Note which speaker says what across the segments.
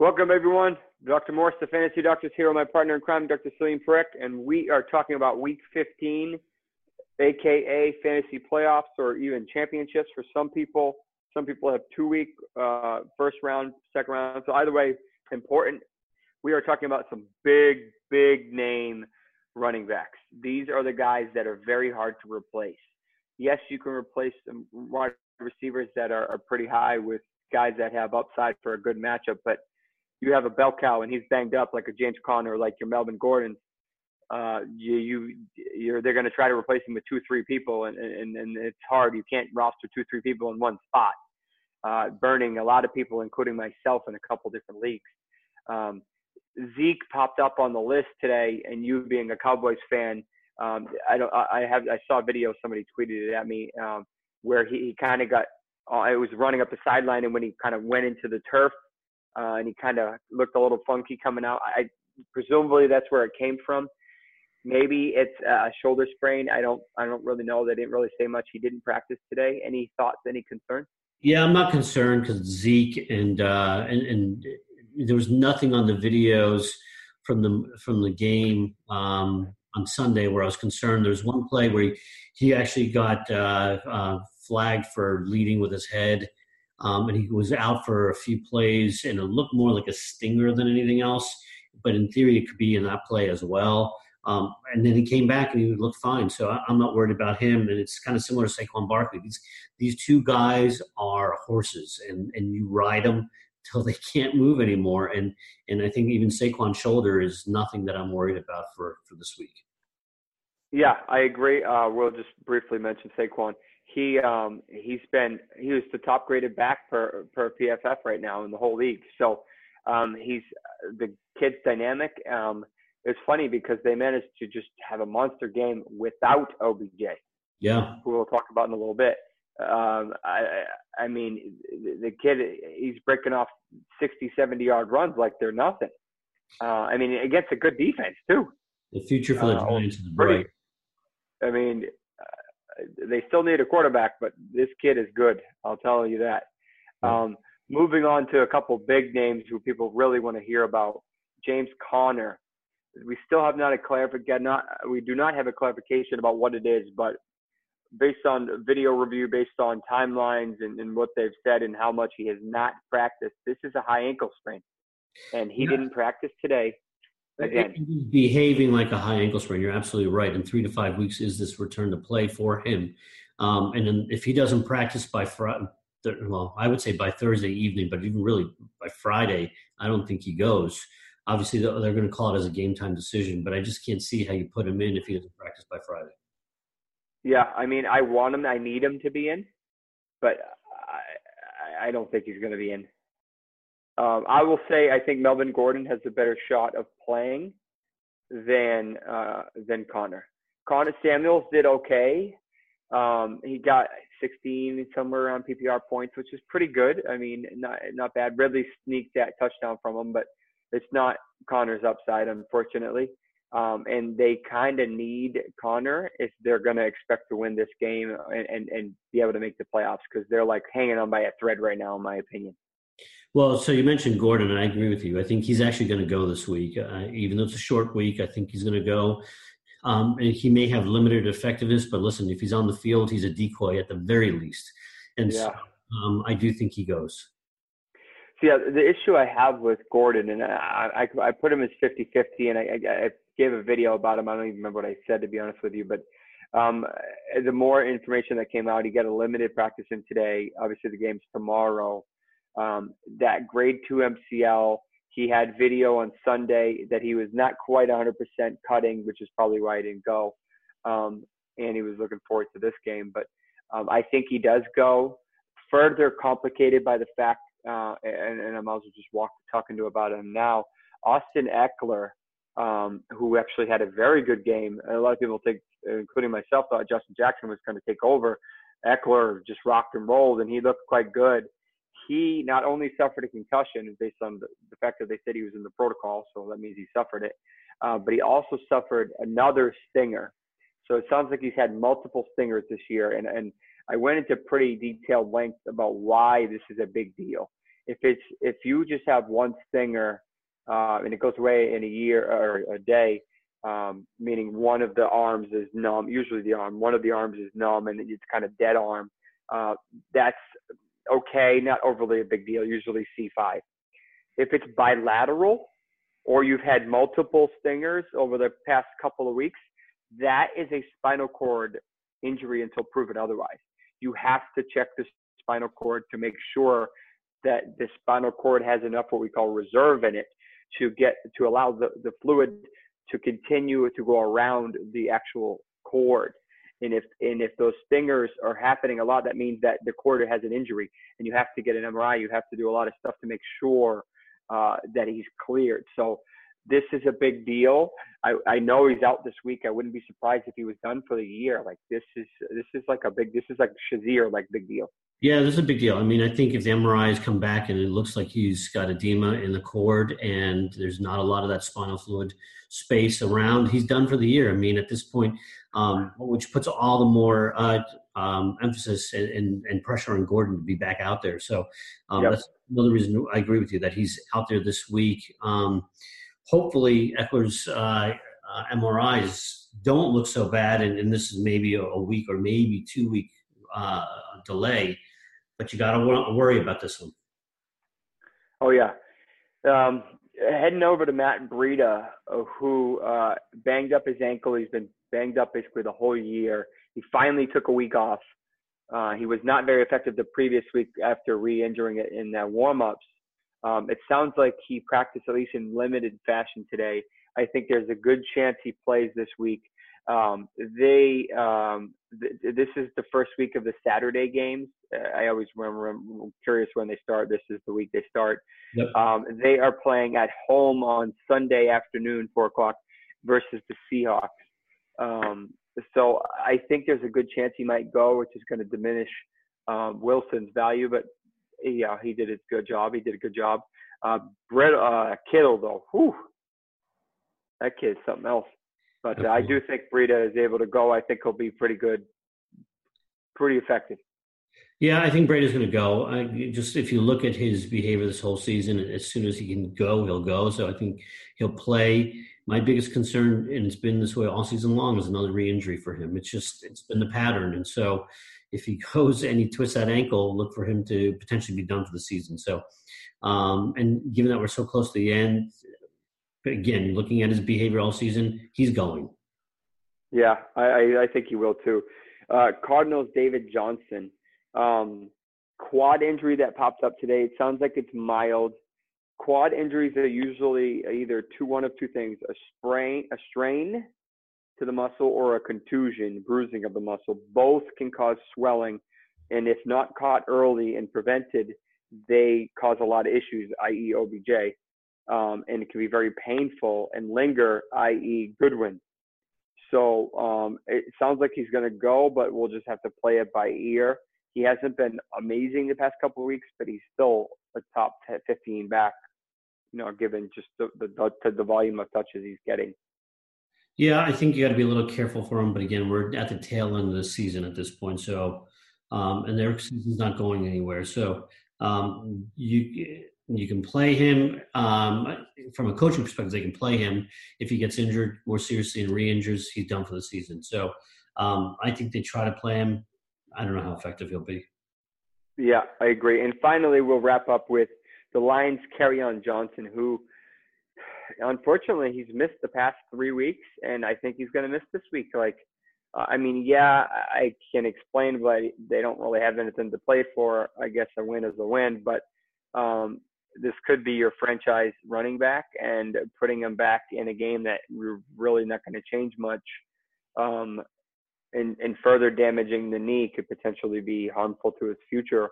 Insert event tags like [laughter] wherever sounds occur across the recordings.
Speaker 1: Welcome, everyone. Dr. Morse, the Fantasy Doctors here, with my partner in crime, Dr. Selene Parekh, and we are talking about Week 15, aka fantasy playoffs or even championships for some people. Some people have two-week uh, first round, second round. So either way, important. We are talking about some big, big name running backs. These are the guys that are very hard to replace. Yes, you can replace some wide receivers that are, are pretty high with guys that have upside for a good matchup, but you have a bell cow and he's banged up like a James Conner, like your Melvin Gordon, uh, you, you you're they're going to try to replace him with two three people and, and and it's hard. You can't roster two three people in one spot. Uh, burning a lot of people, including myself, in a couple different leagues. Um, Zeke popped up on the list today, and you being a Cowboys fan, um, I don't. I have. I saw a video. Somebody tweeted it at me um, where he, he kind of got. Uh, it was running up the sideline, and when he kind of went into the turf, uh, and he kind of looked a little funky coming out. I presumably that's where it came from. Maybe it's a shoulder sprain. I don't. I don't really know. They didn't really say much. He didn't practice today. Any thoughts? Any concerns?
Speaker 2: Yeah, I'm not concerned because Zeke and, uh, and and there was nothing on the videos from the from the game um, on Sunday where I was concerned. There was one play where he, he actually got uh, uh, flagged for leading with his head um, and he was out for a few plays, and it looked more like a stinger than anything else. But in theory, it could be in that play as well. Um, and then he came back and he looked fine. So I, am not worried about him. And it's kind of similar to Saquon Barkley. These these two guys are horses, and and you ride them till they [laughs] can't move anymore. And and I think even Saquon's shoulder is nothing that I'm worried about for for this week.
Speaker 1: Yeah, I agree. Uh, we'll just briefly mention Saquon he um he's been he was the top graded back per per PFF right now in the whole league. So um he's the kid's dynamic. Um it's funny because they managed to just have a monster game without OBJ.
Speaker 2: Yeah.
Speaker 1: Who we'll talk about in a little bit. Um I I mean the kid he's breaking off 60 70 yard runs like they're nothing. Uh I mean against a good defense too.
Speaker 2: The future for the uh, Giants is bright.
Speaker 1: I mean, they still need a quarterback, but this kid is good. I'll tell you that. Um, moving on to a couple big names who people really want to hear about. James Conner. We still have not a clarification. Not we do not have a clarification about what it is, but based on video review, based on timelines and, and what they've said and how much he has not practiced, this is a high ankle sprain, and he yeah. didn't practice today again.
Speaker 2: He's behaving like a high ankle sprain. You're absolutely right. In three to five weeks, is this return to play for him? Um, and then if he doesn't practice by Friday, well, I would say by Thursday evening, but even really by Friday, I don't think he goes. Obviously, they're going to call it as a game time decision, but I just can't see how you put him in if he doesn't practice by Friday.
Speaker 1: Yeah, I mean, I want him. I need him to be in, but I, I don't think he's going to be in. Um, I will say I think Melvin Gordon has a better shot of playing than uh, than Conner. Conner Samuels did okay. Um, he got 16 somewhere around PPR points, which is pretty good. I mean, not not bad. Ridley sneaked that touchdown from him, but it's not Conner's upside, unfortunately. Um, and they kind of need Connor if they're going to expect to win this game and, and, and be able to make the playoffs because they're like hanging on by a thread right now, in my opinion.
Speaker 2: Well, so you mentioned Gordon, and I agree with you. I think he's actually going to go this week, uh, even though it's a short week. I think he's going to go. Um, he may have limited effectiveness, but listen, if he's on the field, he's a decoy at the very least. And yeah. so, um, I do think he goes.
Speaker 1: See, yeah, the issue I have with Gordon, and I, I, I put him as 50 50, and I, I, gave a video about him. I don't even remember what I said, to be honest with you. But um, the more information that came out, he got a limited practice in today. Obviously, the game's tomorrow um, that grade two MCL. He had video on Sunday that he was not quite 100% cutting, which is probably why he didn't go. Um, and he was looking forward to this game. But um, I think he does go. Further complicated by the fact, uh, and, and I'm also just walk, talking to about him now. Austin Ekeler, um, who actually had a very good game. And a lot of people think, including myself, thought Justin Jackson was going to take over. Eckler just rocked and rolled, and he looked quite good he not only suffered a concussion based on the, fact that they said he was in the protocol, so that means he suffered it, uh, but he also suffered another stinger. So it sounds like he's had multiple stingers this year, and and I went into pretty detailed length about why this is a big deal. If it's if you just have one stinger uh, and it goes away in a year or a day, um, meaning one of the arms is numb, usually the arm, one of the arms is numb and it's kind of dead arm. Uh, that's okay, not overly a big deal, usually C5. If it's bilateral or you've had multiple stingers over the past couple of weeks, that is a spinal cord injury until proven otherwise. You have to check the spinal cord to make sure that the spinal cord has enough what we call reserve in it to get to allow the, the fluid to continue to go around the actual cord. And if and if those stingers are happening a lot, that means that the quarter has an injury, and you have to get an MRI. You have to do a lot of stuff to make sure uh, that he's cleared. So this is a big deal. I, I know he's out this week. I wouldn't be surprised if he was done for the year. Like this is this is like a big this is like Shazier like big deal.
Speaker 2: Yeah, this is a big deal. I mean, I think if the MRIs come back and it looks like he's got edema in the cord and there's not a lot of that spinal fluid space around, he's done for the year. I mean, at this point, um, which puts all the more uh, um, emphasis and, and, and, pressure on Gordon to be back out there. So um, yep. that's another reason I agree with you that he's out there this week. Um, hopefully, Ekeler's uh, uh, MRIs don't look so bad, and, and this is maybe a, a, week or maybe two week uh, delay but you got to worry about this one.
Speaker 1: Oh yeah. Um, heading over to Matt Breida, uh, who uh, banged up his ankle. He's been banged up basically the whole year. He finally took a week off. Uh, he was not very effective the previous week after re-injuring it in uh, warm-ups. Um, it sounds like he practiced at least in limited fashion today. I think there's a good chance he plays this week. Um, they um, th- this is the first week of the Saturday games. I always remember I'm curious when they start. This is the week they start. Yep. Um, they are playing at home on Sunday afternoon, four o'clock, versus the Seahawks. Um, so I think there's a good chance he might go, which is going to diminish um, Wilson's value. But yeah, he did a good job. He did a good job. Uh, Brett uh, Kittle though, whew, that kid's something else. But uh, I do think Breida is able to go. I think he'll be pretty good, pretty effective.
Speaker 2: Yeah, I think Breida's going to go. I, just if you look at his behavior this whole season, as soon as he can go, he'll go. So I think he'll play. My biggest concern, and it's been this way all season long, is another re-injury for him. It's just it's been the pattern, and so if he [laughs] goes and he twists that ankle, look for him to potentially be done for the season. So, um, and given that we're so close to the end, again, looking at his behavior all season, he's going.
Speaker 1: Yeah, I, I think he will too. Uh, Cardinals David Johnson, um, quad injury that popped up today. It sounds like it's mild. Quad injuries are usually either two one of two things: a sprain, a strain to the muscle, or a contusion, bruising of the muscle. Both can cause swelling, and if not caught early and prevented, they cause a lot of issues, i.e., OBJ um, and it can be very painful and linger, i.e., Goodwin. So um, it sounds like he's going to go, but we'll just have to play it by ear. He hasn't been amazing the past couple of weeks, but he's still a top 15 back, you know, given just the, the, the volume of touches he's getting.
Speaker 2: Yeah, I think you got to be a little careful for him. But again, we're at the tail end of the season at this point, so um, and their season's not going anywhere. So um, you you can play him um, from a coaching perspective. They can play him if he gets injured more seriously and re-injures. He's done for the season. So um, I think they try to play him. I don't know how effective he'll be.
Speaker 1: Yeah, I agree. And finally, we'll wrap up with the Lions' Kerryon Johnson, who unfortunately he's missed the past three weeks, and I think he's going to miss this week. Like, uh, I mean, yeah, I can explain, but they don't really have anything to play for. I guess a win is a win, but um, this could be your franchise running back and putting him back in a game that we're really not going to change much um, and, and further damaging the knee could potentially be harmful to his future.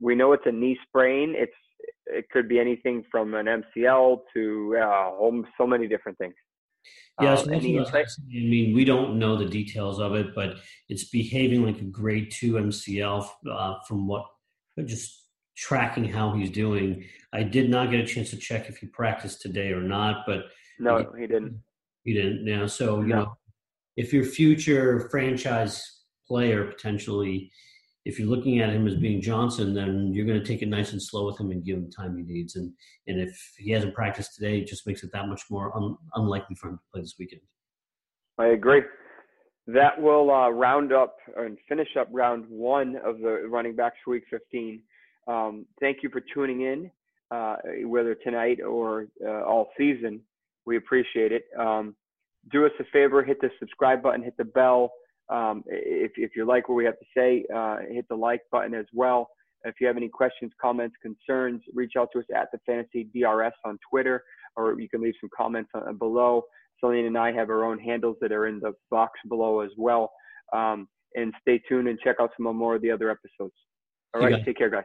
Speaker 1: We know it's a knee sprain. It's it could be anything from an MCL to uh, so many different things.
Speaker 2: Yes, um, I mean, we don't know the details of it, but it's behaving like a grade two MCL uh, from what just tracking how he's doing. I did not get a chance to check if he practiced today or not, but
Speaker 1: no, he, he didn't.
Speaker 2: He didn't. Now, so you no. know, if your future franchise player potentially if you're looking at him as being Johnson, then you're going to take it nice and slow with him and give him time he needs. And and if he hasn't practiced today, it just makes it that much more un, unlikely for him to play this weekend.
Speaker 1: I agree. That will uh, round up and finish up round one of the running backs for week 15. Um, thank you for tuning in, uh, whether tonight or uh, all season. We appreciate it. Um, do us a favor, hit the subscribe button, hit the bell. Um, if, if you like what we have to say, uh, hit the like button as well. If you have any questions, comments, concerns, reach out to us at the Fantasy DRS on Twitter, or you can leave some comments on, below. Selene and I have our own handles that are in the box below as well. Um, and stay tuned and check out some more of the other episodes. All right, take care, guys.